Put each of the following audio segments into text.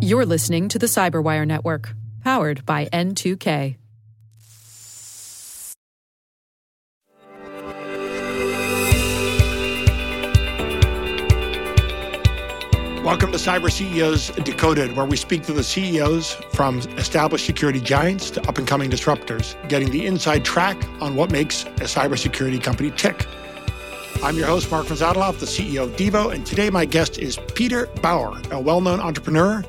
You're listening to the Cyberwire Network, powered by N2K. Welcome to Cyber CEOs Decoded, where we speak to the CEOs from established security giants to up and coming disruptors, getting the inside track on what makes a cybersecurity company tick. I'm your host, Marc von the CEO of Devo, and today my guest is Peter Bauer, a well known entrepreneur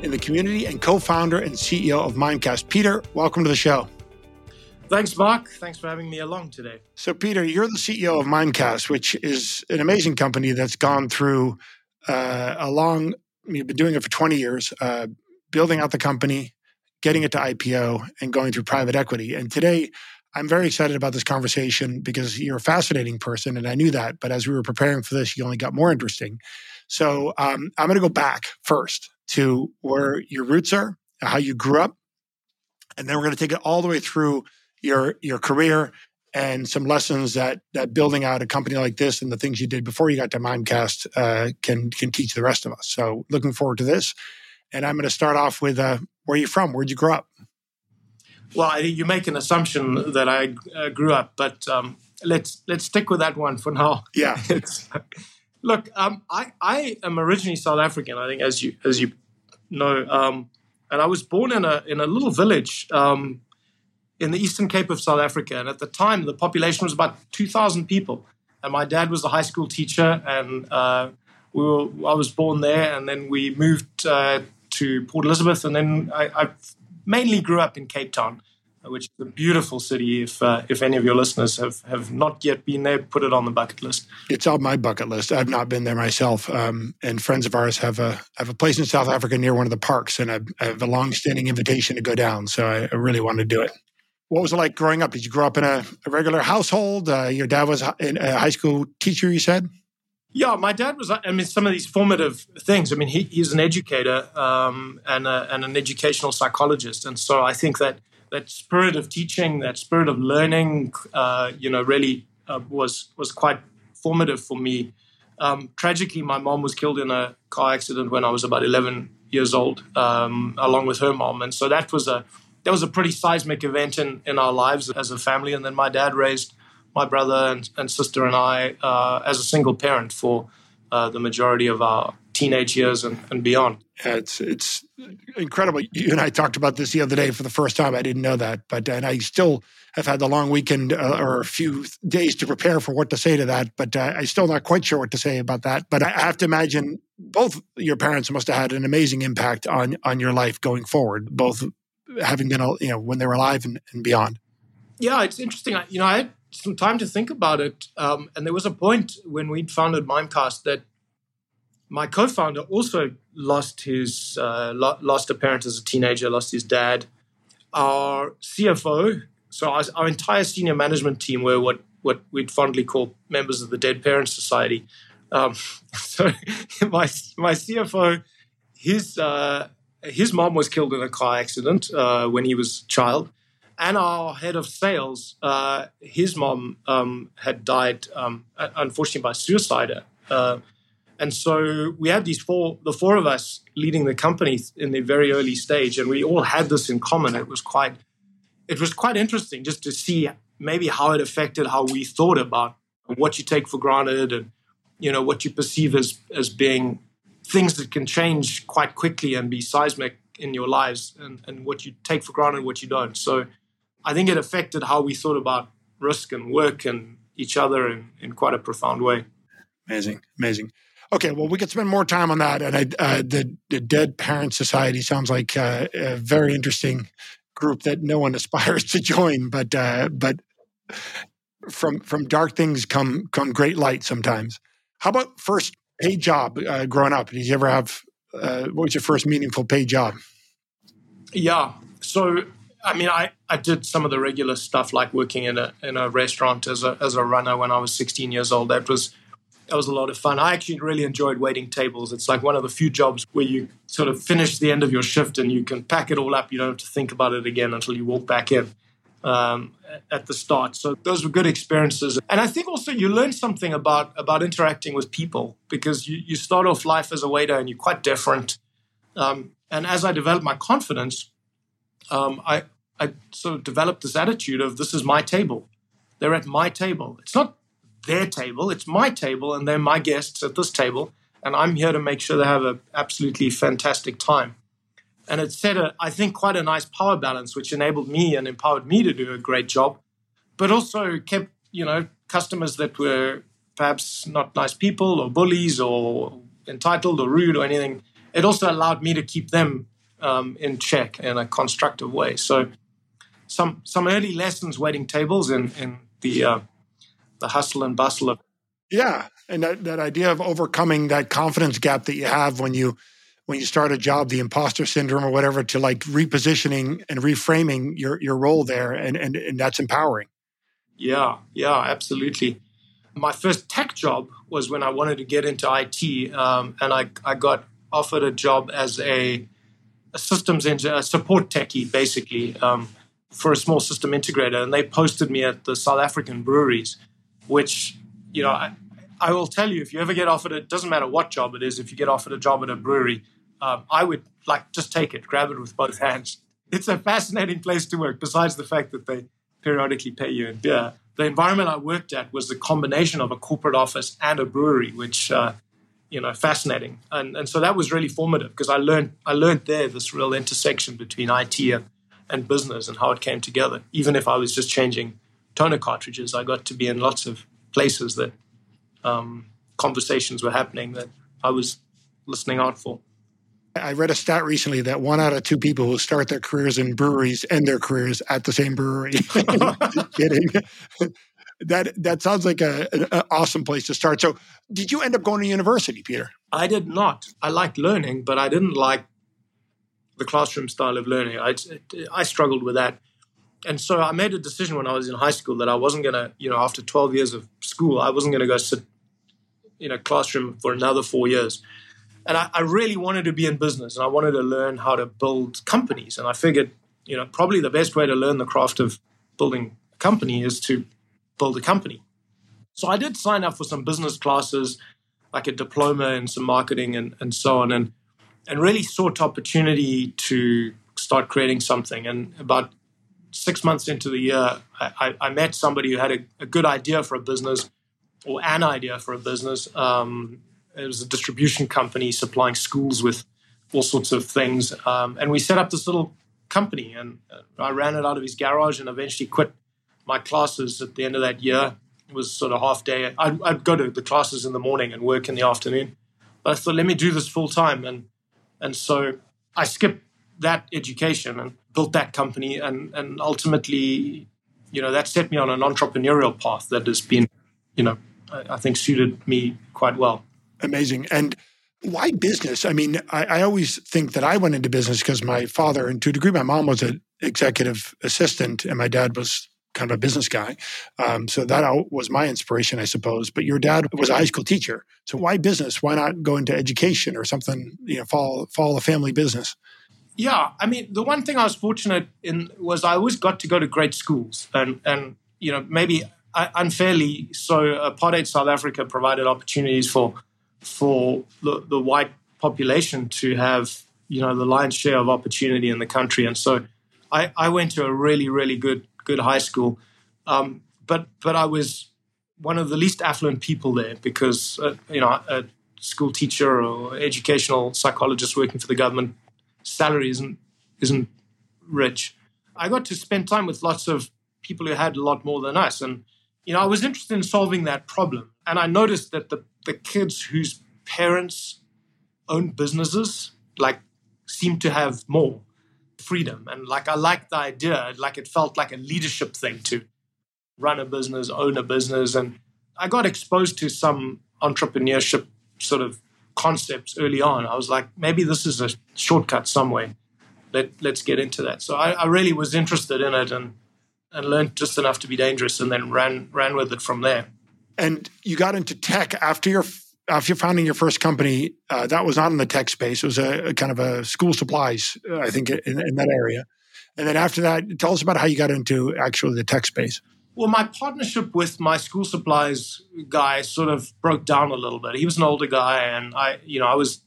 in the community and co founder and CEO of Mimecast. Peter, welcome to the show. Thanks, Marc. Thanks for having me along today. So, Peter, you're the CEO of Mimecast, which is an amazing company that's gone through uh, a long, you've been doing it for 20 years, uh, building out the company, getting it to IPO, and going through private equity. And today, I'm very excited about this conversation because you're a fascinating person, and I knew that. But as we were preparing for this, you only got more interesting. So um, I'm going to go back first to where your roots are, how you grew up, and then we're going to take it all the way through your your career and some lessons that that building out a company like this and the things you did before you got to Mimecast uh, can can teach the rest of us. So looking forward to this. And I'm going to start off with uh, where are you from? Where'd you grow up? Well, you make an assumption that I uh, grew up, but um, let's let's stick with that one for now. Yeah. look, um, I I am originally South African. I think as you as you know, um, and I was born in a in a little village um, in the Eastern Cape of South Africa. And at the time, the population was about 2,000 people. And my dad was a high school teacher, and uh, we were, I was born there. And then we moved uh, to Port Elizabeth, and then I, I, mainly grew up in Cape Town, which is a beautiful city. If uh, if any of your listeners have, have not yet been there, put it on the bucket list. It's on my bucket list. I've not been there myself, um, and friends of ours have a have a place in South Africa near one of the parks, and I, I have a long standing invitation to go down. So I, I really want to do it. What was it like growing up? Did you grow up in a, a regular household? Uh, your dad was a high school teacher, you said? Yeah, my dad was. I mean, some of these formative things. I mean, he, he's an educator um, and, a, and an educational psychologist, and so I think that that spirit of teaching, that spirit of learning, uh, you know, really uh, was was quite formative for me. Um, tragically, my mom was killed in a car accident when I was about 11 years old, um, along with her mom, and so that was a that was a pretty seismic event in, in our lives as a family. And then my dad raised my brother and, and sister and I uh, as a single parent for uh, the majority of our teenage years and, and beyond. Yeah, it's it's incredible. You and I talked about this the other day for the first time. I didn't know that, but and I still have had the long weekend uh, or a few days to prepare for what to say to that. But uh, I'm still not quite sure what to say about that. But I have to imagine both your parents must have had an amazing impact on on your life going forward, both having been, you know, when they were alive and, and beyond. Yeah, it's interesting. You know, I had some time to think about it. Um, and there was a point when we'd founded Mimecast that my co-founder also lost his uh, lost a parent as a teenager, lost his dad. Our CFO, so our, our, entire senior management team were what what we'd fondly call members of the Dead Parents Society. Um, so my my CFO, his uh, his mom was killed in a car accident uh, when he was a child. And our head of sales, uh, his mom um, had died, um, unfortunately, by suicide. Uh, and so we had these four, the four of us leading the company in the very early stage, and we all had this in common. It was quite, it was quite interesting just to see maybe how it affected how we thought about what you take for granted and you know what you perceive as as being things that can change quite quickly and be seismic in your lives and, and what you take for granted what you don't. So I think it affected how we thought about risk and work and each other in, in quite a profound way. Amazing, amazing. Okay, well, we could spend more time on that. And I, uh, the, the Dead Parent Society sounds like uh, a very interesting group that no one aspires to join, but uh, but from from dark things come come great light sometimes. How about first paid job uh, growing up? Did you ever have, uh, what was your first meaningful paid job? Yeah. So, I mean, I, I did some of the regular stuff like working in a, in a restaurant as a, as a runner when I was 16 years old. That was, that was a lot of fun. I actually really enjoyed waiting tables. It's like one of the few jobs where you sort of finish the end of your shift and you can pack it all up. You don't have to think about it again until you walk back in. um, at the start. So those were good experiences. And I think also you learn something about about interacting with people because you, you start off life as a waiter and you're quite different. Um, and as I developed my confidence, um, I I sort of developed this attitude of this is my table. They're at my table. It's not their table. It's my table, and they're my guests at this table. And I'm here to make sure they have an absolutely fantastic time. And it set, a, I think, quite a nice power balance, which enabled me and empowered me to do a great job, but also kept, you know, customers that were perhaps not nice people or bullies or entitled or rude or anything. It also allowed me to keep them um, in check in a constructive way. So, some some early lessons waiting tables in in the uh, the hustle and bustle of yeah, and that, that idea of overcoming that confidence gap that you have when you when you start a job, the imposter syndrome or whatever, to like repositioning and reframing your your role there, and and, and that's empowering. Yeah, yeah, absolutely. My first tech job was when I wanted to get into IT, um, and I I got offered a job as a, a systems engineer, a support techie, basically, um, for a small system integrator, and they posted me at the South African breweries, which you know. I, I will tell you, if you ever get offered, it doesn't matter what job it is. If you get offered a job at a brewery, um, I would like just take it, grab it with both hands. It's a fascinating place to work. Besides the fact that they periodically pay you in beer, the environment I worked at was the combination of a corporate office and a brewery, which uh, you know fascinating. And and so that was really formative because I learned I learned there this real intersection between IT and, and business and how it came together. Even if I was just changing toner cartridges, I got to be in lots of places that um, conversations were happening that I was listening out for. I read a stat recently that one out of two people who start their careers in breweries end their careers at the same brewery. kidding. that that sounds like a, an awesome place to start. So, did you end up going to university, Peter? I did not. I liked learning, but I didn't like the classroom style of learning. I I struggled with that, and so I made a decision when I was in high school that I wasn't going to, you know, after twelve years of school, I wasn't going to go sit in a classroom for another four years and I, I, really wanted to be in business and I wanted to learn how to build companies. And I figured, you know, probably the best way to learn the craft of building a company is to build a company. So I did sign up for some business classes, like a diploma in some marketing and, and so on, and and really sought opportunity to start creating something. And about six months into the year, I, I met somebody who had a, a, good idea for a business or an idea for a business. Um, it was a distribution company supplying schools with all sorts of things. Um, and we set up this little company, and uh, I ran it out of his garage and eventually quit my classes at the end of that year. It was sort of half day. I'd, I'd go to the classes in the morning and work in the afternoon. But I thought, let me do this full time. And, and so I skipped that education and built that company. And, and ultimately, you know, that set me on an entrepreneurial path that has been, you know, I, I think suited me quite well amazing. And why business? I mean, I, I always think that I went into business because my father, and to a degree, my mom was an executive assistant, and my dad was kind of a business guy. Um, so that was my inspiration, I suppose. But your dad was a high school teacher, so why business? Why not go into education or something? You know, follow follow a family business. Yeah, I mean, the one thing I was fortunate in was I always got to go to great schools, and and you know maybe unfairly so apartheid South Africa provided opportunities for for the, the white population to have you know the lion's share of opportunity in the country and so I, I went to a really really good good high school. Um, but but I was one of the least affluent people there because uh, you know a school teacher or educational psychologist working for the government salary isn't isn't rich. I got to spend time with lots of people who had a lot more than us. And you know I was interested in solving that problem. And I noticed that the the kids whose parents own businesses like seem to have more freedom. And like i like the idea like it felt like a leadership thing to run a business own a business. And i got exposed to some entrepreneurship sort of concepts early on. I was like maybe this is a shortcut somewhere. Let, let's get into that. So I, I really was interested in it and and learned just enough to be dangerous and then ran ran with it from there. And you got into tech after your after founding your first company. Uh, that was not in the tech space. It was a, a kind of a school supplies, uh, I think, in, in, that area. And then after that, tell us about how you got into actually the tech space. Well, my partnership with my school supplies guy sort of broke down a little bit. He was an older guy, and I, you know, I was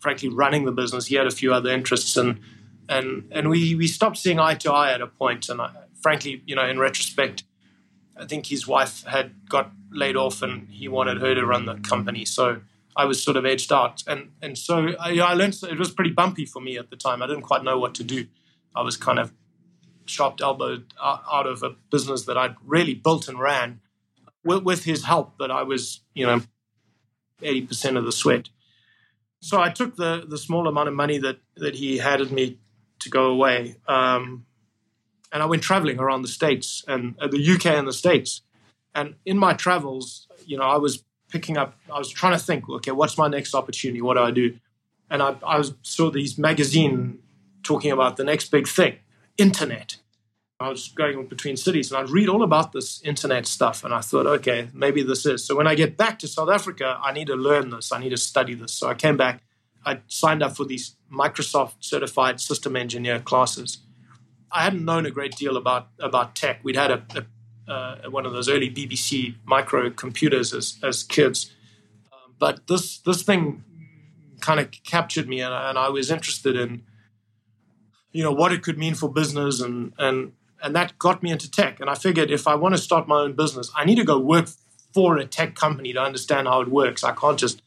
frankly running the business. He had a few other interests, and and and we we stopped seeing eye to eye at a point. And I, frankly, you know, in retrospect, I think his wife had got laid off, and he wanted her to run the company. So I was sort of edged out, and and so I, I learned it was pretty bumpy for me at the time. I didn't quite know what to do. I was kind of chopped elbowed out of a business that I'd really built and ran with, with his help, but I was, you know, 80% of the sweat. So I took the, the small amount of money that, that he handed me to go away. Um, and I went traveling around the States and uh, the UK and the States. And in my travels, you know, I was picking up, I was trying to think, okay, what's my next opportunity? What do I do? And I, I was, saw these magazine talking about the next big thing internet. I was going between cities and I'd read all about this internet stuff. And I thought, okay, maybe this is. So when I get back to South Africa, I need to learn this. I need to study this. So I came back. I signed up for these Microsoft certified system engineer classes. I hadn't known a great deal about, about tech. We'd had a, a uh, one of those early BBC microcomputers as, as kids. Um, but this, this thing kind of captured me and, and I was interested in you know what it could mean for business and and and that got me into tech. And i figured if i want to start my own business i need to go work for a tech company to understand how it works. I can't just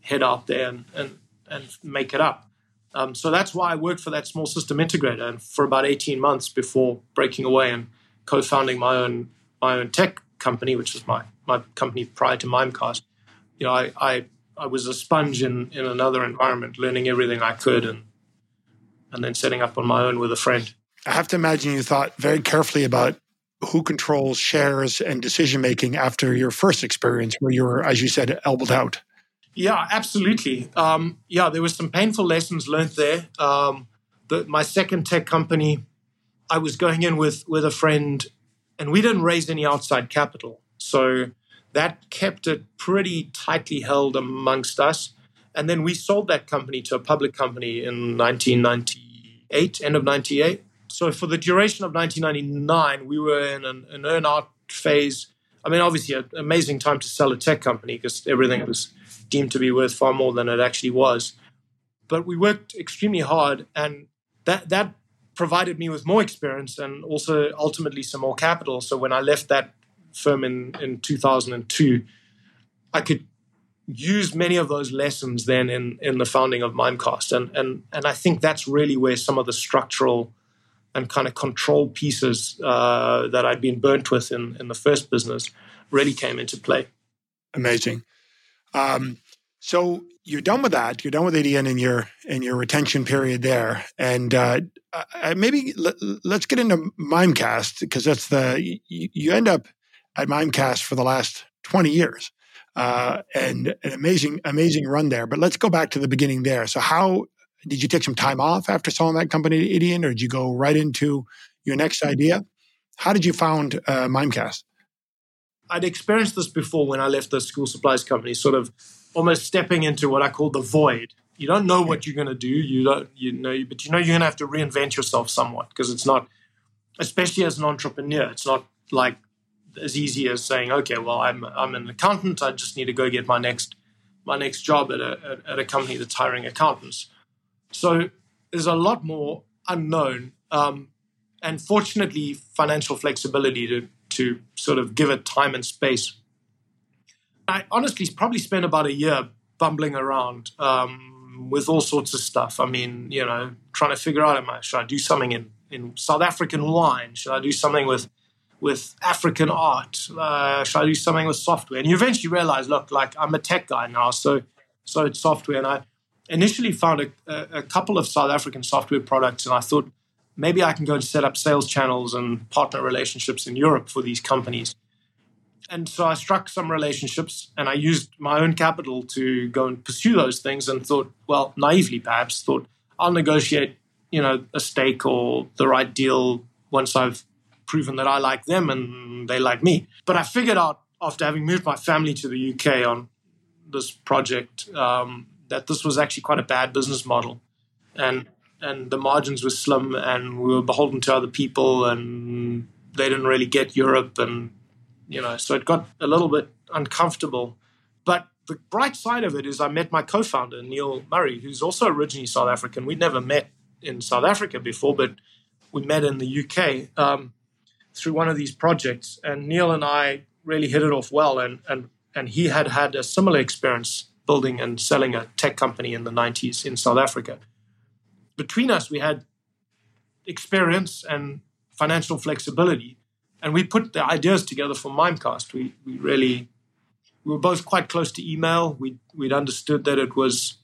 head out there and and, and make it up. Um, so that's why i worked for that small system integrator and for about 18 months before breaking away. And co-founding my own my own tech company which was my my company prior to mimecast you know i i, I was a sponge in in another environment learning everything i could and and then setting up on my own with a friend. I have to imagine you thought very carefully about who controls shares and decision making after your first experience where you were, as you said, elbowed out. Yeah, absolutely. Um, yeah, there was some painful lessons learned there. Um, the, my second tech company, I was going in with with a friend, and we didn't raise any outside capital, so that kept it pretty tightly held amongst us. And then we sold that company to a public company in 1998, end of 98. So for the duration of 1999, we were in an, an earn phase. I mean, obviously, an amazing time to sell a tech company because everything was deemed to be worth far more than it actually was. But we worked extremely hard, and that that provided me with more experience and also ultimately some more capital. So when I left that firm in in 2002, I could use many of those lessons then in in the founding of Mimecast, and and and I think that's really where some of the structural and kind of control pieces uh, that I'd been burnt with in in the first business really came into play. Amazing. Um, so you're done with that. You're done with ADN in your in your retention period there, and uh, maybe let, us get into Mimecast because that's the you, you end up at Mimecast for the last 20 years uh, and an amazing, amazing run there. But let's go back to the beginning there. So, how did you take some time off after selling that company to ADN, or did you go right into your next idea? How did you found uh, Mimecast? I'd experienced this before when I left the school supplies company, sort of almost stepping into what I call the void. You don't know what you're going to do. You don't, you know, but you know you're going to have to reinvent yourself somewhat because it's not, especially as an entrepreneur, it's not like as easy as saying, okay, well, I'm I'm an accountant. I just need to go get my next my next job at a at a company that's hiring accountants. So there's a lot more unknown, um, and fortunately, financial flexibility to to sort of give it time and space. I honestly probably spent about a year bumbling around um, with all sorts of stuff. I mean, you know, trying to figure out, am I should I do something in in South African wine? Should I do something with with African art? Uh, should I do something with software? And you eventually realize, look, like I'm a tech guy now, so so it's software. And I initially found a, a, couple of South African software products, and I thought maybe I can go and set up sales channels and partner relationships in Europe for these companies. And so I struck some relationships, and I used my own capital to go and pursue those things. And thought, well, naively perhaps, thought I'll negotiate, you know, a stake or the right deal once I've proven that I like them and they like me. But I figured out after having moved my family to the UK on this project um, that this was actually quite a bad business model. And and the margins were slim, and we were beholden to other people, and they didn't really get Europe, and you know, so it got a little bit uncomfortable. But the bright side of it is I met my co-founder Neil Murray, who's also originally South African. We'd never met in South Africa before, but we met in the UK um, through one of these projects, and Neil and I really hit it off well, and and and he had had a similar experience building and selling a tech company in the 90s in South Africa. Between us, we had experience and financial flexibility, and we put the ideas together for Mimecast. We we really we were both quite close to email. We we'd understood that it was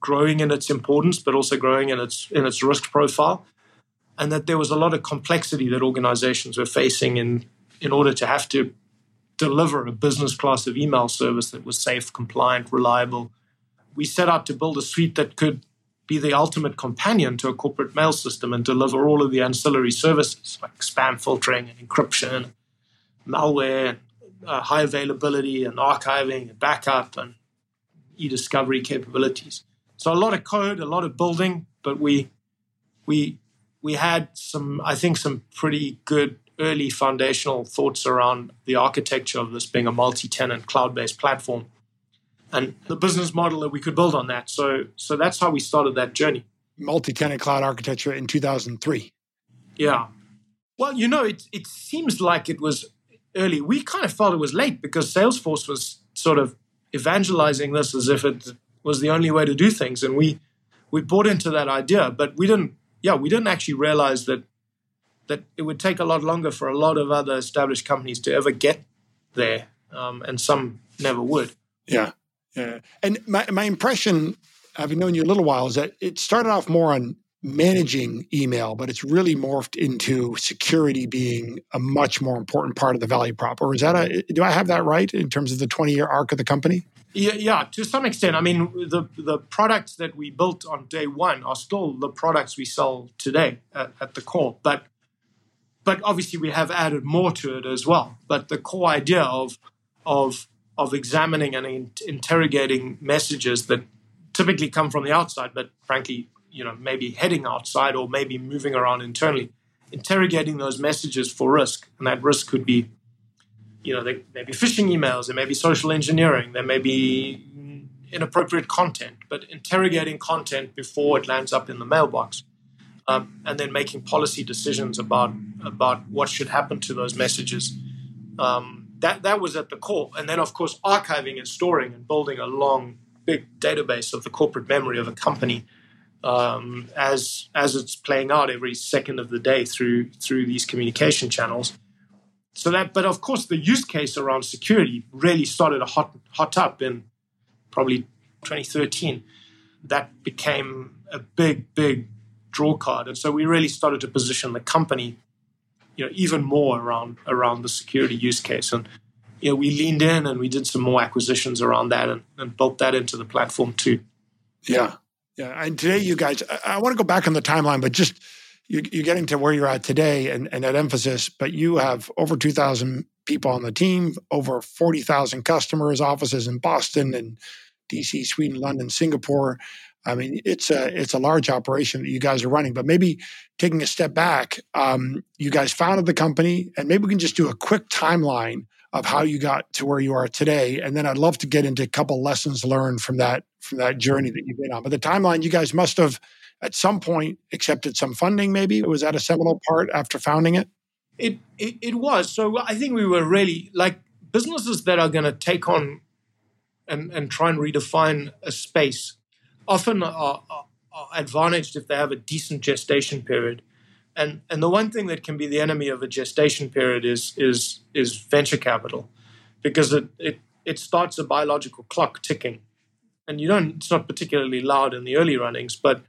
growing in its importance, but also growing in its in its risk profile, and that there was a lot of complexity that organizations were facing in in order to have to deliver a business class of email service that was safe, compliant, reliable. We set out to build a suite that could be the ultimate companion to a corporate mail system and deliver all of the ancillary services like spam filtering and encryption, malware, uh, high availability and archiving and backup and e-discovery capabilities. So a lot of code, a lot of building, but we we we had some I think some pretty good early foundational thoughts around the architecture of this being a multi-tenant cloud-based platform and the business model that we could build on that. So so that's how we started that journey. Multi-tenant cloud architecture in 2003. Yeah. Well, you know, it it seems like it was early. We kind of felt it was late because Salesforce was sort of evangelizing this as if it was the only way to do things, and we we bought into that idea, but we didn't. Yeah, we didn't actually realize that that it would take a lot longer for a lot of other established companies to ever get there, um, and some never would. Yeah, yeah. And my my impression, having known you a little while, is that it started off more on managing email, but it's really morphed into security being a much more important part of the value prop. Or is that a do I have that right in terms of the 20 year arc of the company? Yeah, yeah, to some extent. I mean, the the products that we built on day one are still the products we sell today at, at the core. But but obviously we have added more to it as well. But the core idea of of of examining and in, interrogating messages that typically come from the outside, but frankly you know maybe heading outside or maybe moving around internally interrogating those messages for risk. And that risk could be you know they may be phishing emails there may be social engineering there may be inappropriate content but interrogating content before it lands up in the mailbox um, and then making policy decisions about about what should happen to those messages um, that that was at the core and then of course archiving and storing and building a long big database of the corporate memory of a company um, as as it's playing out every second of the day through through these communication channels. So that, but of course, the use case around security really started a hot hot up in probably 2013. That became a big big draw card, and so we really started to position the company, you know, even more around around the security use case and. You know, we leaned in and we did some more acquisitions around that and, and built that into the platform too. Yeah, yeah, and today you guys, I, I want to go back on the timeline, but just you, are getting to where you're at today and, and that emphasis. But you have over 2,000 people on the team, over 40,000 customers, offices in Boston and DC, Sweden, London, Singapore. I mean, it's a it's a large operation that you guys are running. But maybe taking a step back, um, you guys founded the company, and maybe we can just do a quick timeline of how you got to where you are today. And then I'd love to get into a couple lessons learned from that from that journey that you've been on. But the timeline, you guys must have at some point accepted some funding. Maybe was that a seminal part after founding it? It it, it was. So I think we were really like businesses that are going to take on and and try and redefine a space. Often are, are, are advantaged if they have a decent gestation period. And and the one thing that can be the enemy of a gestation period is is is venture capital because it it, it starts a biological clock ticking. And you don't it's not particularly loud in the early runnings but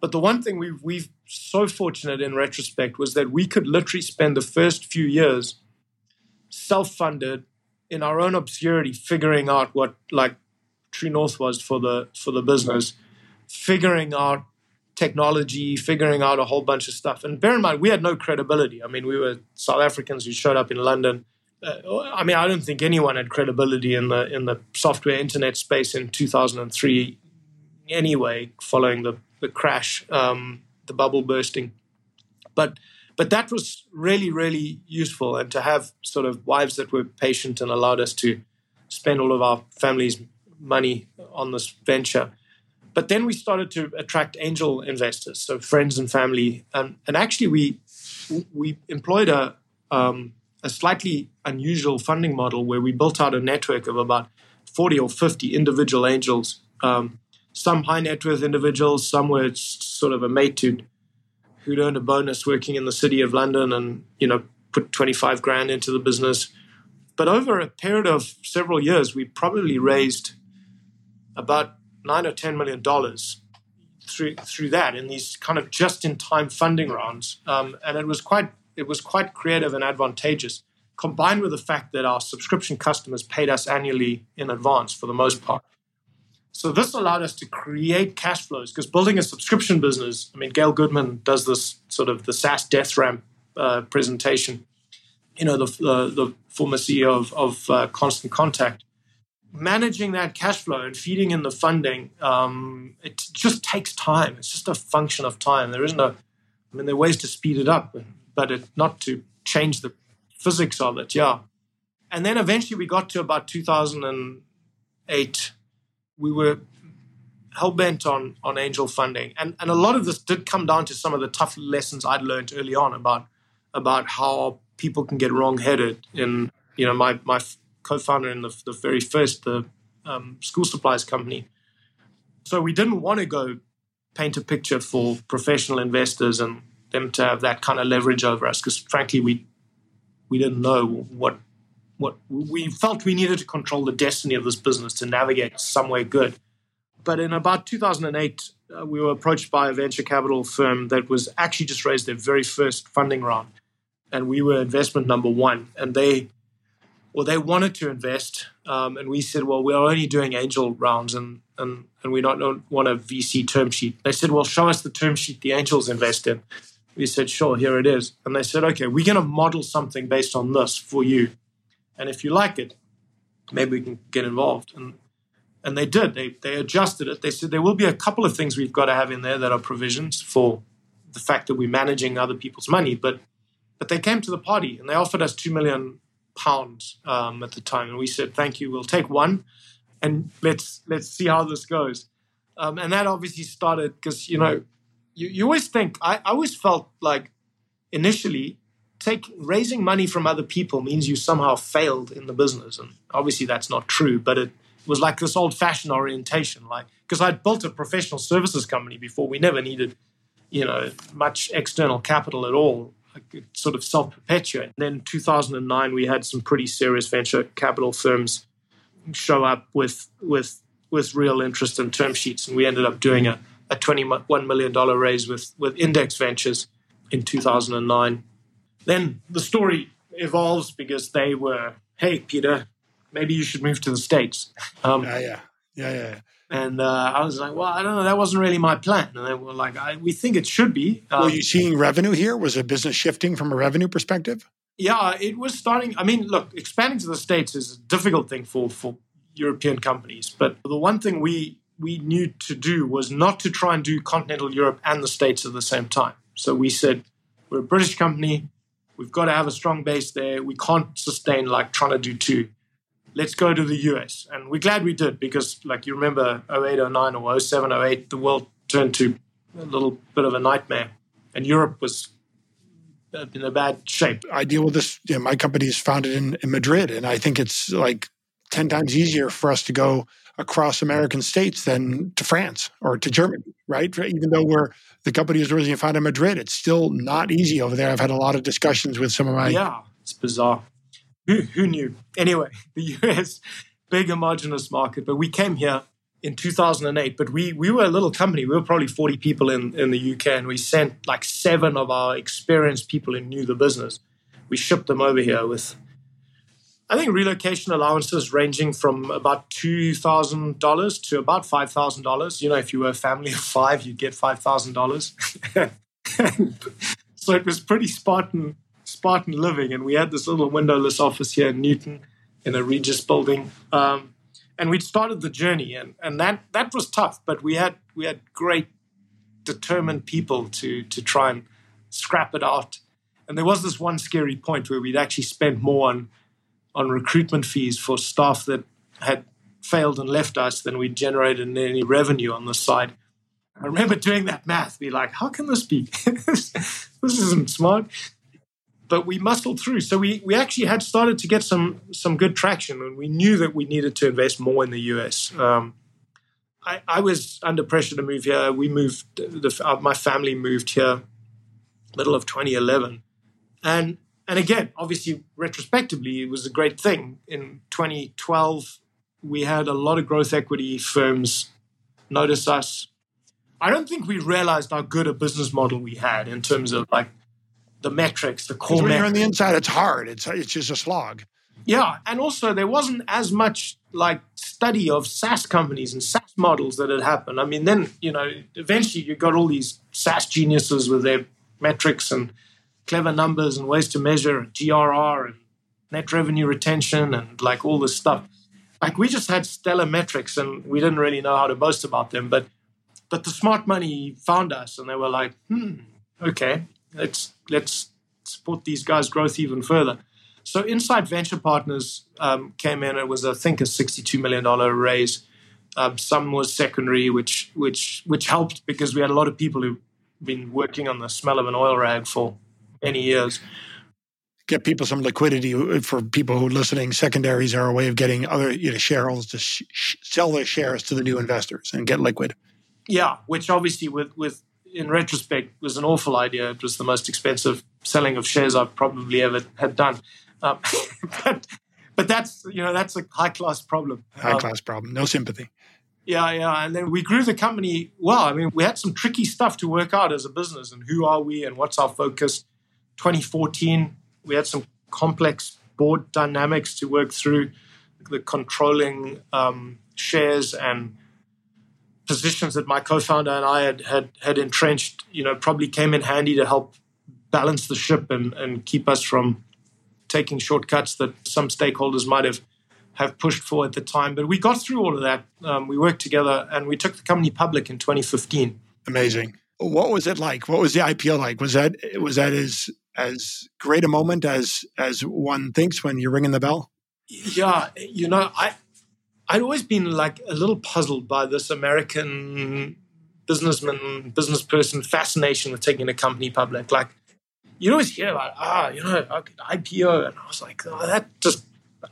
but the one thing we've we've so fortunate in retrospect was that we could literally spend the first few years self-funded in our own obscurity figuring out what like true north was for the for the business figuring out technology, figuring out a whole bunch of stuff. And bear in mind, we had no credibility. I mean, we were South Africans who showed up in London. Uh, I mean, I don't think anyone had credibility in the in the software internet space in 2003 anyway, following the the crash, um, the bubble bursting. But but that was really really useful, and to have sort of wives that were patient and allowed us to spend all of our family's money on this venture. But then we started to attract angel investors, so friends and family, and and actually we we employed a um, a slightly unusual funding model where we built out a network of about 40 or 50 individual angels, um, some high net worth individuals, some were sort of a mate who'd, who'd earned a bonus working in the city of London and, you know, put 25 grand into the business. But over a period of several years, we probably raised about nine or 10 million dollars through through that in these kind of just in time funding rounds. Um, and it was quite it was quite creative and advantageous, combined with the fact that our subscription customers paid us annually in advance for the most part. So this allowed us to create cash flows because building a subscription business, I mean, Gail Goodman does this sort of the SaaS death ramp uh, presentation. You know, the, the, the former CEO of, of uh, Constant Contact. Managing that cash flow and feeding in the funding, um, it just takes time. It's just a function of time. There isn't a, I mean, there are ways to speed it up but it, not to change the physics of it. Yeah. And then eventually we got to about 2008. We were hell bent on, on angel funding. And, and a lot of this did come down to some of the tough lessons I'd learned early on about, about how people can get wrong headed. In, you know, my, my co founder in the, the very first, the um, school supplies company. So we didn't want to go paint a picture for professional investors and them to have that kind of leverage over us because frankly we we didn't know what what we felt we needed to control the destiny of this business to navigate somewhere good but in about 2008 uh, we were approached by a venture capital firm that was actually just raised their very first funding round and we were investment number one and they well they wanted to invest um, and we said well we're only doing angel rounds and and, and we don't, want a vc term sheet they said well show us the term sheet the angels invest in we said, sure, here it is. And they said, okay, we're going to model something based on this for you. And if you like it, maybe we can get involved. And and they did. They they adjusted it. They said there will be a couple of things we've got to have in there that are provisions for the fact that we're managing other people's money. But but they came to the party and they offered us two million pounds um, at the time, and we said, thank you. We'll take one, and let's let's see how this goes. Um, and that obviously started because you know you, you always think I, I always felt like initially take raising money from other people means you somehow failed in the business and obviously that's not true but it was like this old fashioned orientation like because i'd built a professional services company before we never needed you know much external capital at all sort of self-perpetuate and then 2009 we had some pretty serious venture capital firms show up with with with real interest in term sheets and we ended up doing a a $21 million raise with, with Index Ventures in 2009. Then the story evolves because they were, hey, Peter, maybe you should move to the States. Um, yeah, yeah, yeah, yeah. And uh, I was like, well, I don't know. That wasn't really my plan. And they were like, we think it should be. Um, were you seeing revenue here? Was a business shifting from a revenue perspective? Yeah, it was starting. I mean, look, expanding to the States is a difficult thing for, for European companies. But the one thing we we knew to do was not to try and do continental Europe and the States at the same time. So we said, we're a British company. We've got to have a strong base there. We can't sustain like trying to do two. Let's go to the US. And we're glad we did because, like, you remember 08, 09, or 07, 08, the world turned to a little bit of a nightmare. And Europe was in a bad shape. I deal with this. You know, my company is founded in, in Madrid, and I think it's like 10 times easier for us to go across American states than to France or to Germany, right? Even though we're the company is originally founded in Madrid, it's still not easy over there. I've had a lot of discussions with some of my yeah, it's bizarre. Who, who knew? Anyway, the US big homogenous market, but we came here in 2008. But we we were a little company. We were probably 40 people in in the UK, and we sent like seven of our experienced people who knew the business. We shipped them over here with I think relocation allowances ranging from about two thousand dollars to about five thousand dollars. You know, if you were a family of five, you'd get five thousand dollars. so it was pretty Spartan Spartan living, and we had this little windowless office here in Newton in a Regus building. Um, and we'd started the journey, and, and that that was tough, but we had we had great determined people to to try and scrap it out. And there was this one scary point where we'd actually spent more on on recruitment fees for staff that had failed and left us than we'd generated any revenue on the side. I remember doing that math, be like, how can this be? this isn't smart. But we muscled through. So we, we actually had started to get some some good traction and we knew that we needed to invest more in the US. Um, I, I, was under pressure to move here. We moved, the, uh, my family moved here middle of 2011. And and again, obviously, retrospectively, it was a great thing. In 2012, we had a lot of growth equity firms notice us. I don't think we realized how good a business model we had in terms of like the metrics, the core. When you're on the inside, it's hard. It's it's just a slog. Yeah, and also there wasn't as much like study of SaaS companies and SaaS models that had happened. I mean, then you know, eventually you got all these SaaS geniuses with their metrics and clever numbers and ways to measure GRR and net revenue retention and like all this stuff. Like we just had stellar metrics and we didn't really know how to boast about them. But but the smart money found us and they were like, hmm, okay, let's let's support these guys' growth even further. So Insight Venture Partners um, came in. It was, I think, a sixty-two million dollar raise. Um, some was secondary, which which which helped because we had a lot of people who've been working on the smell of an oil rag for many years. Get people some liquidity for people who are listening. Secondaries are a way of getting other you know, shareholders to sh- sell their shares to the new investors and get liquid. Yeah, which obviously, with with in retrospect, was an awful idea. It was the most expensive selling of shares I've probably ever had done. Um, but but that's you know that's a high class problem. High class um, problem. No sympathy. Yeah, yeah. And then we grew the company well. I mean, we had some tricky stuff to work out as a business and who are we and what's our focus. 2014, we had some complex board dynamics to work through, the controlling um, shares and positions that my co-founder and I had, had had entrenched. You know, probably came in handy to help balance the ship and, and keep us from taking shortcuts that some stakeholders might have have pushed for at the time. But we got through all of that. Um, we worked together and we took the company public in 2015. Amazing. What was it like? What was the IPO like? Was that was that as as great a moment as as one thinks when you're ringing the bell? Yeah, you know, I I'd always been like a little puzzled by this American businessman, business person fascination with taking a company public. Like you always hear about ah, you know, IPO, and I was like, oh, that just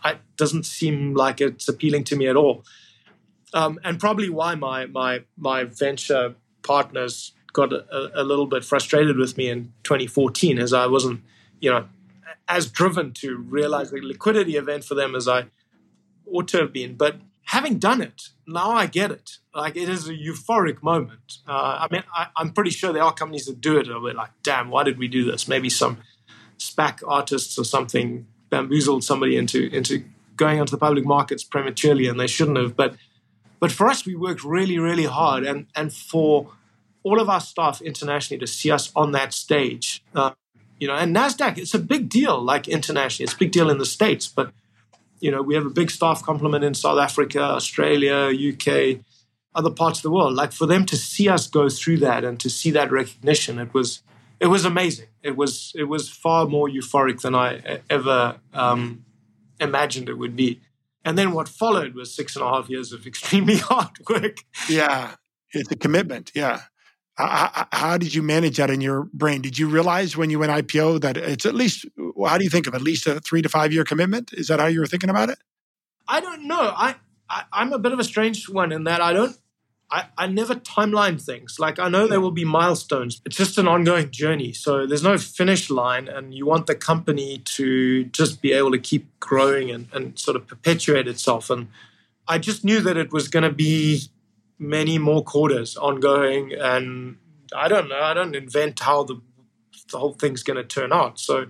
it doesn't seem like it's appealing to me at all. Um, and probably why my my my venture partners got a, a, little bit frustrated with me in 2014, as I wasn't, you know, as driven to realize the liquidity event for them as I ought to have been. But having done it, now I get it. Like it is a euphoric moment. Uh, I mean, I, am pretty sure there are companies that do it. And we're like, damn, why did we do this? Maybe some SPAC artists or something bamboozled somebody into into going onto the public markets prematurely, and they shouldn't have. But but for us, we worked really, really hard, and and for all of our staff internationally to see us on that stage, uh, you know, and Nasdaq, it's a big deal. Like internationally, it's a big deal in the states, but you know, we have a big staff complement in South Africa, Australia, UK, other parts of the world. Like for them to see us go through that and to see that recognition, it was it was amazing. It was it was far more euphoric than I ever um, imagined it would be. And then what followed was six and a half years of extremely hard work. Yeah, it's a commitment. Yeah. How, how, did you manage that in your brain? Did you realize when you went IPO that it's at least, how do you think of at least a three to five year commitment? Is that how you were thinking about it? I don't know. I, I I'm a bit of a strange one in that I don't I, I never timeline things. Like I know there will be milestones. It's just an ongoing journey. So there's no finish line and you want the company to just be able to keep growing and, and sort of perpetuate itself. And I just knew that it was gonna be many more quarters ongoing and I don't know, I don't invent how the the whole thing's gonna turn out. So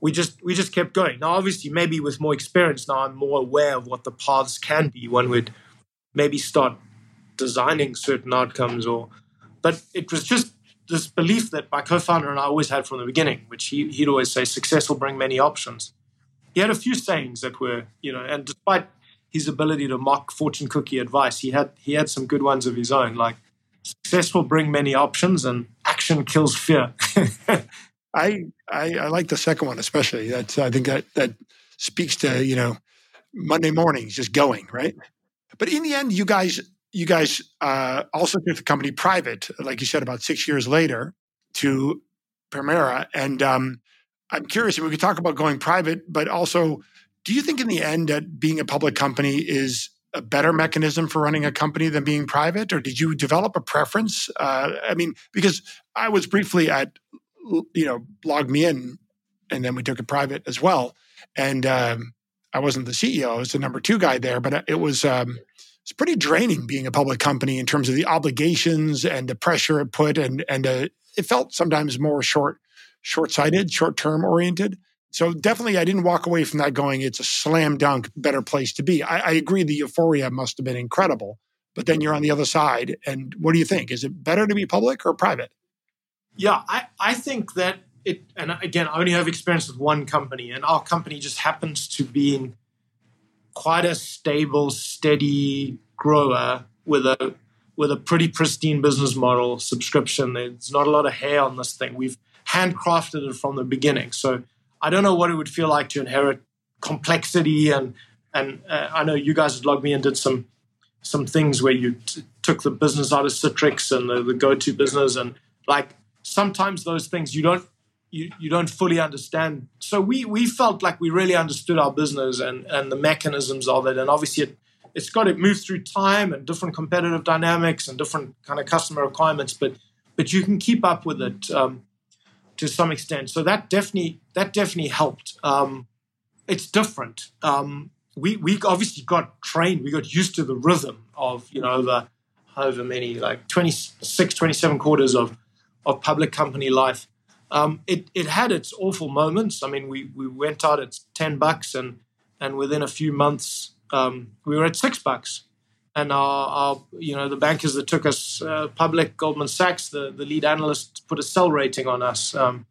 we just we just kept going. Now obviously maybe with more experience now I'm more aware of what the paths can be. One would maybe start designing certain outcomes or but it was just this belief that my co-founder and I always had from the beginning, which he, he'd always say, success will bring many options. He had a few sayings that were, you know, and despite his ability to mock fortune cookie advice, he had he had some good ones of his own. Like success will bring many options, and action kills fear. I, I, I like the second one especially. That's I think that that speaks to you know Monday mornings just going right. But in the end, you guys you guys uh, also took the company private, like you said, about six years later to Permira. And um, I'm curious if we could talk about going private, but also, do you think in the end that being a public company is a better mechanism for running a company than being private, or did you develop a preference? Uh, I mean, because I was briefly at, you know, LogMeIn, and then we took it private as well, and um, I wasn't the CEO; I was the number two guy there, but it was. Um, it's pretty draining being a public company in terms of the obligations and the pressure it put, and and uh, it felt sometimes more short short sighted, short term oriented. So definitely, I didn't walk away from that going, it's a slam dunk better place to be. I, I agree the euphoria must have been incredible, but then you're on the other side. And what do you think? Is it better to be public or private? Yeah, I, I think that it, and again, I only have experience with one company, and our company just happens to be in quite a stable, steady grower with a with a pretty pristine business model subscription. There's not a lot of hair on this thing. We've handcrafted it from the beginning. So I don't know what it would feel like to inherit complexity and and uh, I know you guys at and did some some things where you t- took the business out of Citrix and the, the GoTo business and like sometimes those things you don't you, you don't fully understand. So we we felt like we really understood our business and and the mechanisms of it, and obviously it it's got to move through time and different competitive dynamics and different kind of customer requirements, but but you can keep up with it um, to some extent. So that definitely that definitely helped. Um, it's different. Um, we we obviously got trained. We got used to the rhythm of you know the however many like 26, 27 quarters of of public company life. Um, it it had its awful moments. I mean, we we went out at ten bucks, and and within a few months, um, we were at six bucks. And our, our, you know, the bankers that took us uh, public, Goldman Sachs, the, the lead analyst, put a sell rating on us, um,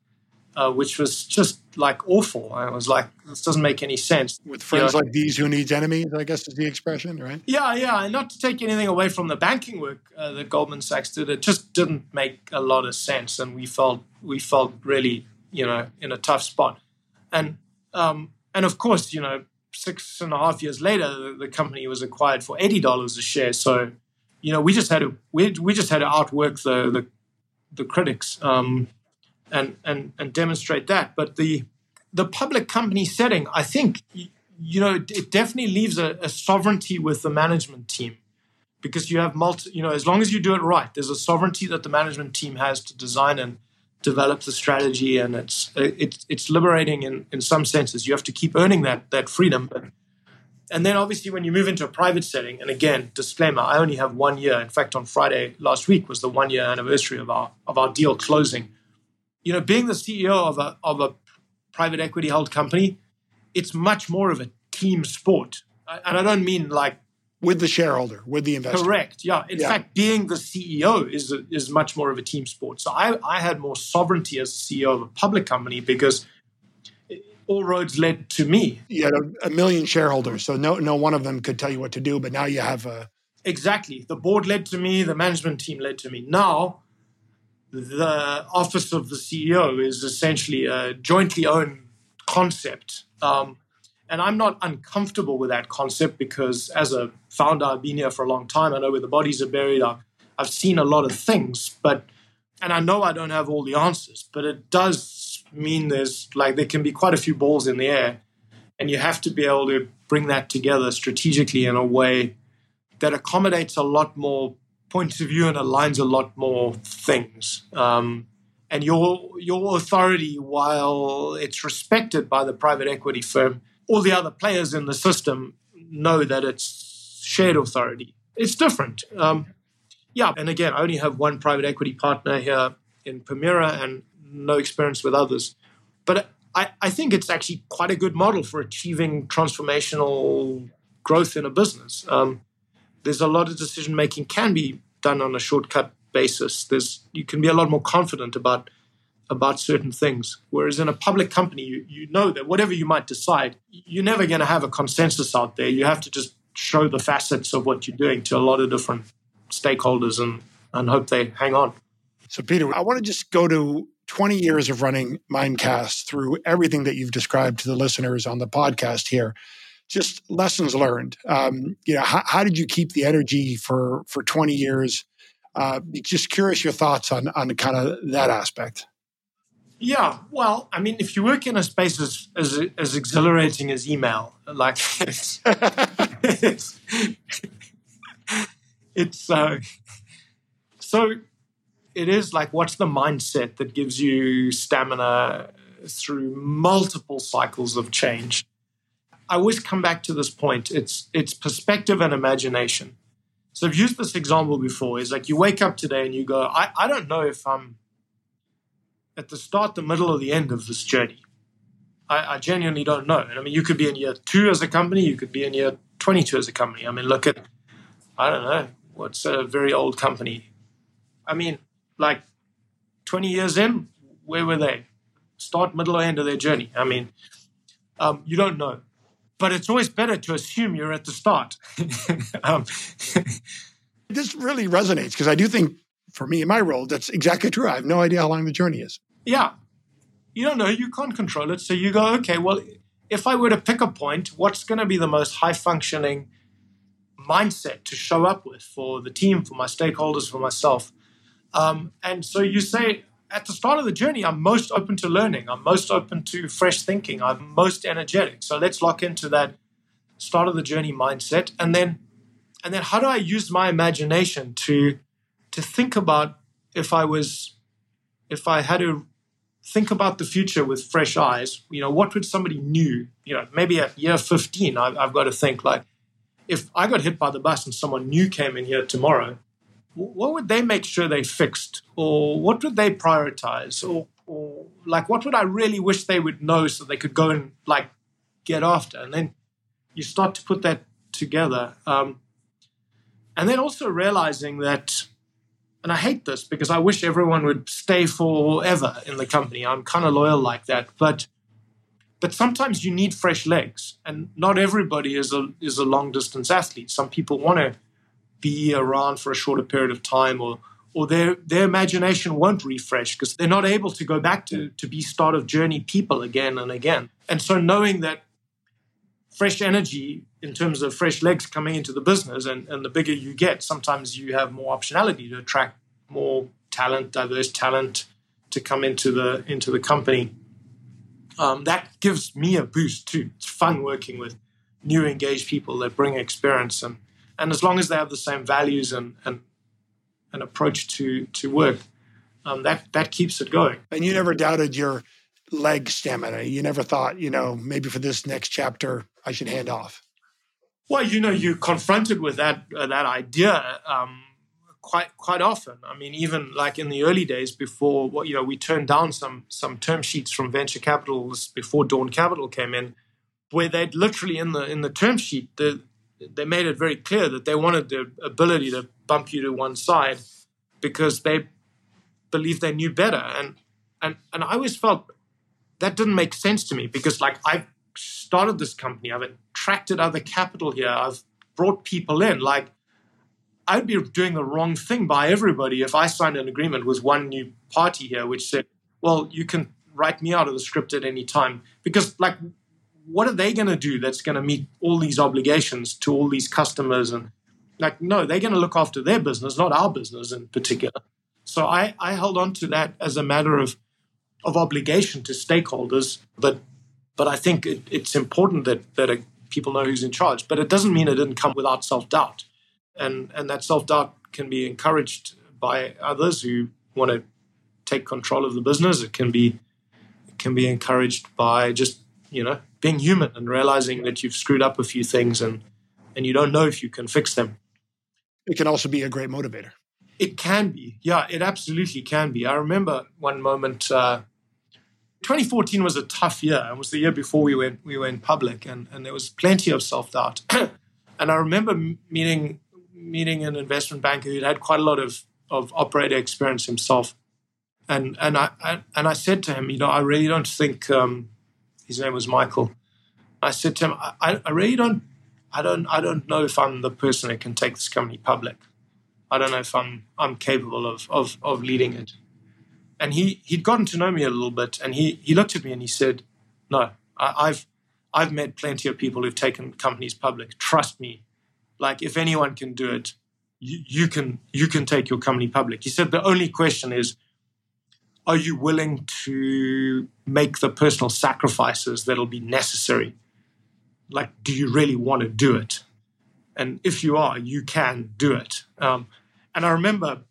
uh, which was just like awful. I was like, this doesn't make any sense. With friends you know, like these, who needs enemies? I guess is the expression, right? Yeah, yeah. And not to take anything away from the banking work uh, that Goldman Sachs did, it just didn't make a lot of sense, and we felt we felt really, you know, in a tough spot. And um, and of course, you know, six and a half years later, the, the company was acquired for eighty dollars a share. So, you know, we just had to we, we just had to outwork the the, the critics um, and and and demonstrate that. But the the public company setting, I think, you know, it definitely leaves a, a sovereignty with the management team because you have multi. You know, as long as you do it right, there's a sovereignty that the management team has to design and develop the strategy, and it's it's it's liberating in in some senses. You have to keep earning that that freedom, but and then obviously when you move into a private setting, and again, disclaimer: I only have one year. In fact, on Friday last week was the one year anniversary of our of our deal closing. You know, being the CEO of a of a private equity held company, it's much more of a team sport, and I don't mean like with the shareholder, with the investor. Correct. Yeah. In yeah. fact, being the CEO is is much more of a team sport. So I, I had more sovereignty as CEO of a public company because all roads led to me. You had a, a, million shareholders, so no no one of them could tell you what to do. But now you have a exactly. The board led to me. The management team led to me. Now, the office of the CEO is essentially a jointly owned concept. Um, and I'm not uncomfortable with that concept because as a founder, I've been here for a long time. I know where the bodies are buried. I've, I've seen a lot of things, but, and I know I don't have all the answers, but it does mean there's like, there can be quite a few balls in the air. And you have to be able to bring that together strategically in a way that accommodates a lot more points of view and aligns a lot more things. Um, and your your authority, while it's respected by the private equity firm, all the other players in the system know that it's shared authority. It's different. Um, yeah, and again, I only have one private equity partner here in Permira and no experience with others. But I, I think it's actually quite a good model for achieving transformational growth in a business. Um, there's a lot of decision making can be done on a shortcut basis. There's you can be a lot more confident about about certain things. Whereas in a public company, you, you know that whatever you might decide, you're never going to have a consensus out there. You have to just show the facets of what you're doing to a lot of different stakeholders and, and hope they hang on. So, Peter, I want to just go to 20 years of running Mimecast through everything that you've described to the listeners on the podcast here. Just lessons learned. Um, you know, how, how, did you keep the energy for for 20 years? Uh, just curious your thoughts on on kind of that aspect. Yeah, well, I mean, if you work in a space as as, as exhilarating as email, like it's it's, it's uh, so it is like what's the mindset that gives you stamina through multiple cycles of change i always come back to this point. It's it's perspective and imagination. So i've used this example before. Is like you wake up today and you go i, I don't know if i'm at the start the middle or the end of this journey. I, I genuinely don't know. And i mean you could be in year two as a company you could be in year 22 as a company. I mean look at i don't know what's a very old company? I mean like 20 years in, where were they? Start, middle, or end of their journey? I mean, um, you don't know. But it's always better to assume you're at the start. um, this really resonates because I do think, for me in my role, that's exactly true. I have no idea how long the journey is. Yeah. You don't know. You can't control it. So you go, okay, well, if I were to pick a point, what's going to be the most high functioning mindset to show up with for the team, for my stakeholders, for myself? Um, and so you say, at the start of the journey, I'm most open to learning. I'm most open to fresh thinking. I'm most energetic. So let's lock into that start of the journey mindset. And then, and then how do I use my imagination to, to think about if I was, if I had to think about the future with fresh eyes, you know, what would somebody new, you know, maybe at year 15, I've, I've got to think like, if I got hit by the bus and someone new came in here tomorrow, what would they make sure they fixed? Or what would they prioritize? Or, or like what would i really wish they would know so they could go and like get after? And then you start to put that together um, and then also realizing that and i hate this because i wish everyone would stay forever in the company. I'm kind of loyal like that but but sometimes you need fresh legs and not everybody is a is a long distance athlete. Some people want to be around for a shorter period of time or or their their imagination won't refresh because they're not able to go back to to be start of journey people again and again. And so knowing that fresh energy in terms of fresh legs coming into the business and, and the bigger you get, sometimes you have more optionality to attract more talent, diverse talent to come into the into the company. Um, that gives me a boost too. It's fun working with new engaged people that bring experience and and as long as they have the same values and and an approach to to work, um, that that keeps it going. And you never doubted your leg stamina. You never thought, you know, maybe for this next chapter I should hand off. Well, you know, you're confronted with that uh, that idea um, quite quite often. I mean, even like in the early days before, what you know, we turned down some some term sheets from venture capitalists before Dawn Capital came in, where they'd literally in the in the term sheet the they made it very clear that they wanted the ability to bump you to one side because they believed they knew better. And and and I always felt that didn't make sense to me because like I've started this company, I've attracted other capital here, I've brought people in. Like I'd be doing the wrong thing by everybody if I signed an agreement with one new party here which said, well, you can write me out of the script at any time. Because like what are they going to do that's going to meet all these obligations to all these customers and like no they're going to look after their business not our business in particular. So i i held on to that as a matter of of obligation to stakeholders but but i think it, it's important that that a, people know who's in charge but it doesn't mean it didn't come without self-doubt. And and that self-doubt can be encouraged by others who want to take control of the business. It can be it can be encouraged by just you know being human and realizing that you've screwed up a few things and and you don't know if you can fix them. It can also be a great motivator. It can be, yeah, it absolutely can be. I remember one moment. Uh, 2014 was a tough year. It was the year before we went we went public, and, and there was plenty of self doubt. and I remember meeting meeting an investment banker who'd had quite a lot of of operator experience himself, and and I, I and I said to him, you know, I really don't think um, his name was Michael. I said to him, I, I really don't, I don't, I don't know if I'm the person that can take this company public. I don't know if I'm I'm capable of of of leading it. And he he'd gotten to know me a little bit, and he he looked at me and he said, "No, I, I've I've met plenty of people who've taken companies public. Trust me, like if anyone can do it, you, you can you can take your company public." He said the only question is, are you willing to make the personal sacrifices that'll be necessary? Like, do you really want to do it? And if you are, you can do it. Um, and I remember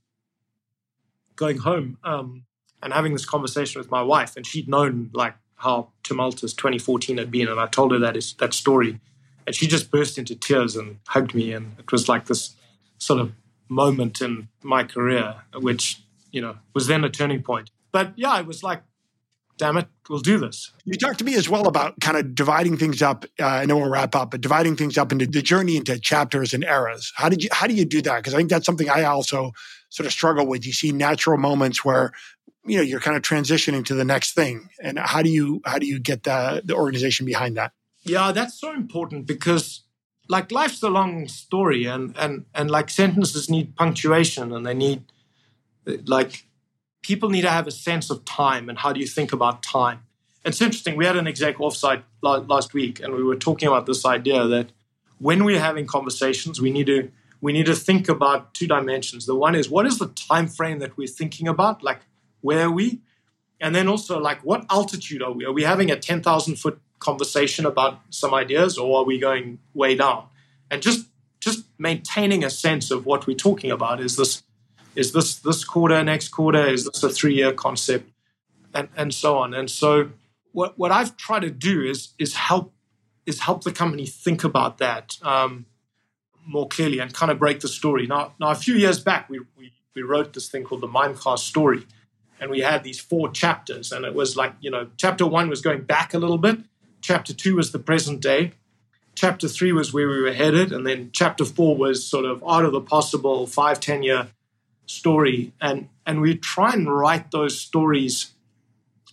going home um, and having this conversation with my wife, and she'd known like how tumultuous 2014 had been, and I told her that is that story, and she just burst into tears and hugged me, and it was like this sort of moment in my career, which you know was then a turning point. But yeah, it was like damn it, we'll do this. You talked to me as well about kind of dividing things up. Uh, I know we'll wrap up, but dividing things up into the journey into chapters and eras. How did you how do you do that? Because I think that's something I also sort of struggle with. You see natural moments where you know you're kind of transitioning to the next thing, and how do you how do you get the the organization behind that? Yeah, that's so important because like life's a long story, and and and like sentences need punctuation, and they need like people need to have a sense of time and how do you think about time. It's interesting. We had an exec offsite last week, and we were talking about this idea that when we're having conversations, we need to we need to think about two dimensions. The one is what is the time frame that we're thinking about, like where are we, and then also like what altitude are we? Are we having a ten thousand foot conversation about some ideas, or are we going way down? And just just maintaining a sense of what we're talking about is this is this this quarter, next quarter? Is this a three year concept? And and so on. And so what what I've tried to do is is help is help the company think about that um, more clearly and kind of break the story. Now now a few years back we we, we wrote this thing called the Mimecast story. And we had these four chapters, and it was like, you know, chapter one was going back a little bit, chapter two was the present day, chapter three was where we were headed, and then chapter four was sort of out of the possible five, ten year story and and we try and write those stories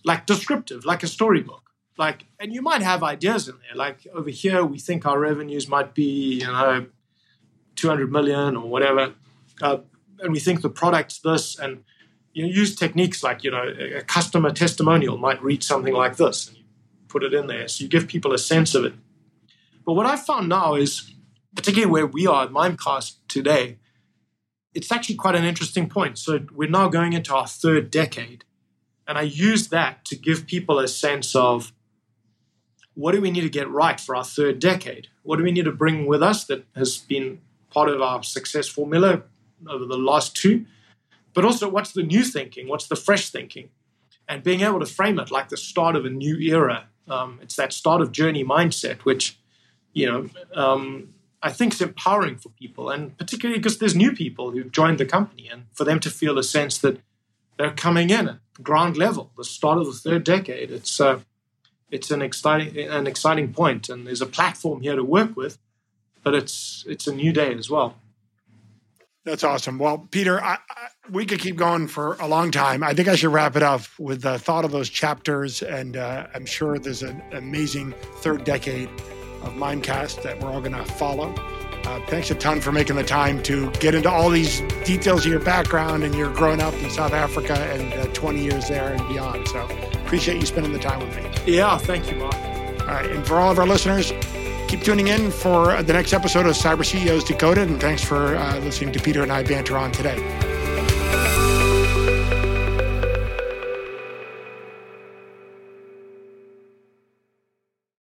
like descriptive like a storybook. Like and you might have ideas in there. Like over here we think our revenues might be you know 200 million or whatever. Uh, and we think the product's this and you use techniques like you know a customer testimonial might read something like this and you put it in there. So you give people a sense of it. But what i've found now is particularly where we are at mimecast today it's actually quite an interesting point. So we're now going into our third decade. And I use that to give people a sense of what do we need to get right for our third decade? What do we need to bring with us that has been part of our success formula over the last two? But also, what's the new thinking? What's the fresh thinking? And being able to frame it like the start of a new era. Um, it's that start of journey mindset, which, you know, um, I think is empowering for people, and particularly because there's new people who've joined the company, and for them to feel a sense that they're coming in at ground level, the start of the third decade. It's uh, it's an exciting an exciting point, and there's a platform here to work with, but it's it's a new day as well. That's awesome. Well, Peter, I, I, we could keep going for a long time. I think I should wrap it up with the thought of those chapters, and uh, I'm sure there's an amazing third decade of Mimecast that we're all going to follow. Uh, thanks a ton for making the time to get into all these details of your background and your growing up in South Africa and uh, 20 years there and beyond. So appreciate you spending the time with me. Yeah, thank you, Marc. All right, and for all of our listeners, keep tuning in for the next episode of Cyber CEOs Decoded. And thanks for uh, listening to Peter and I banter on today.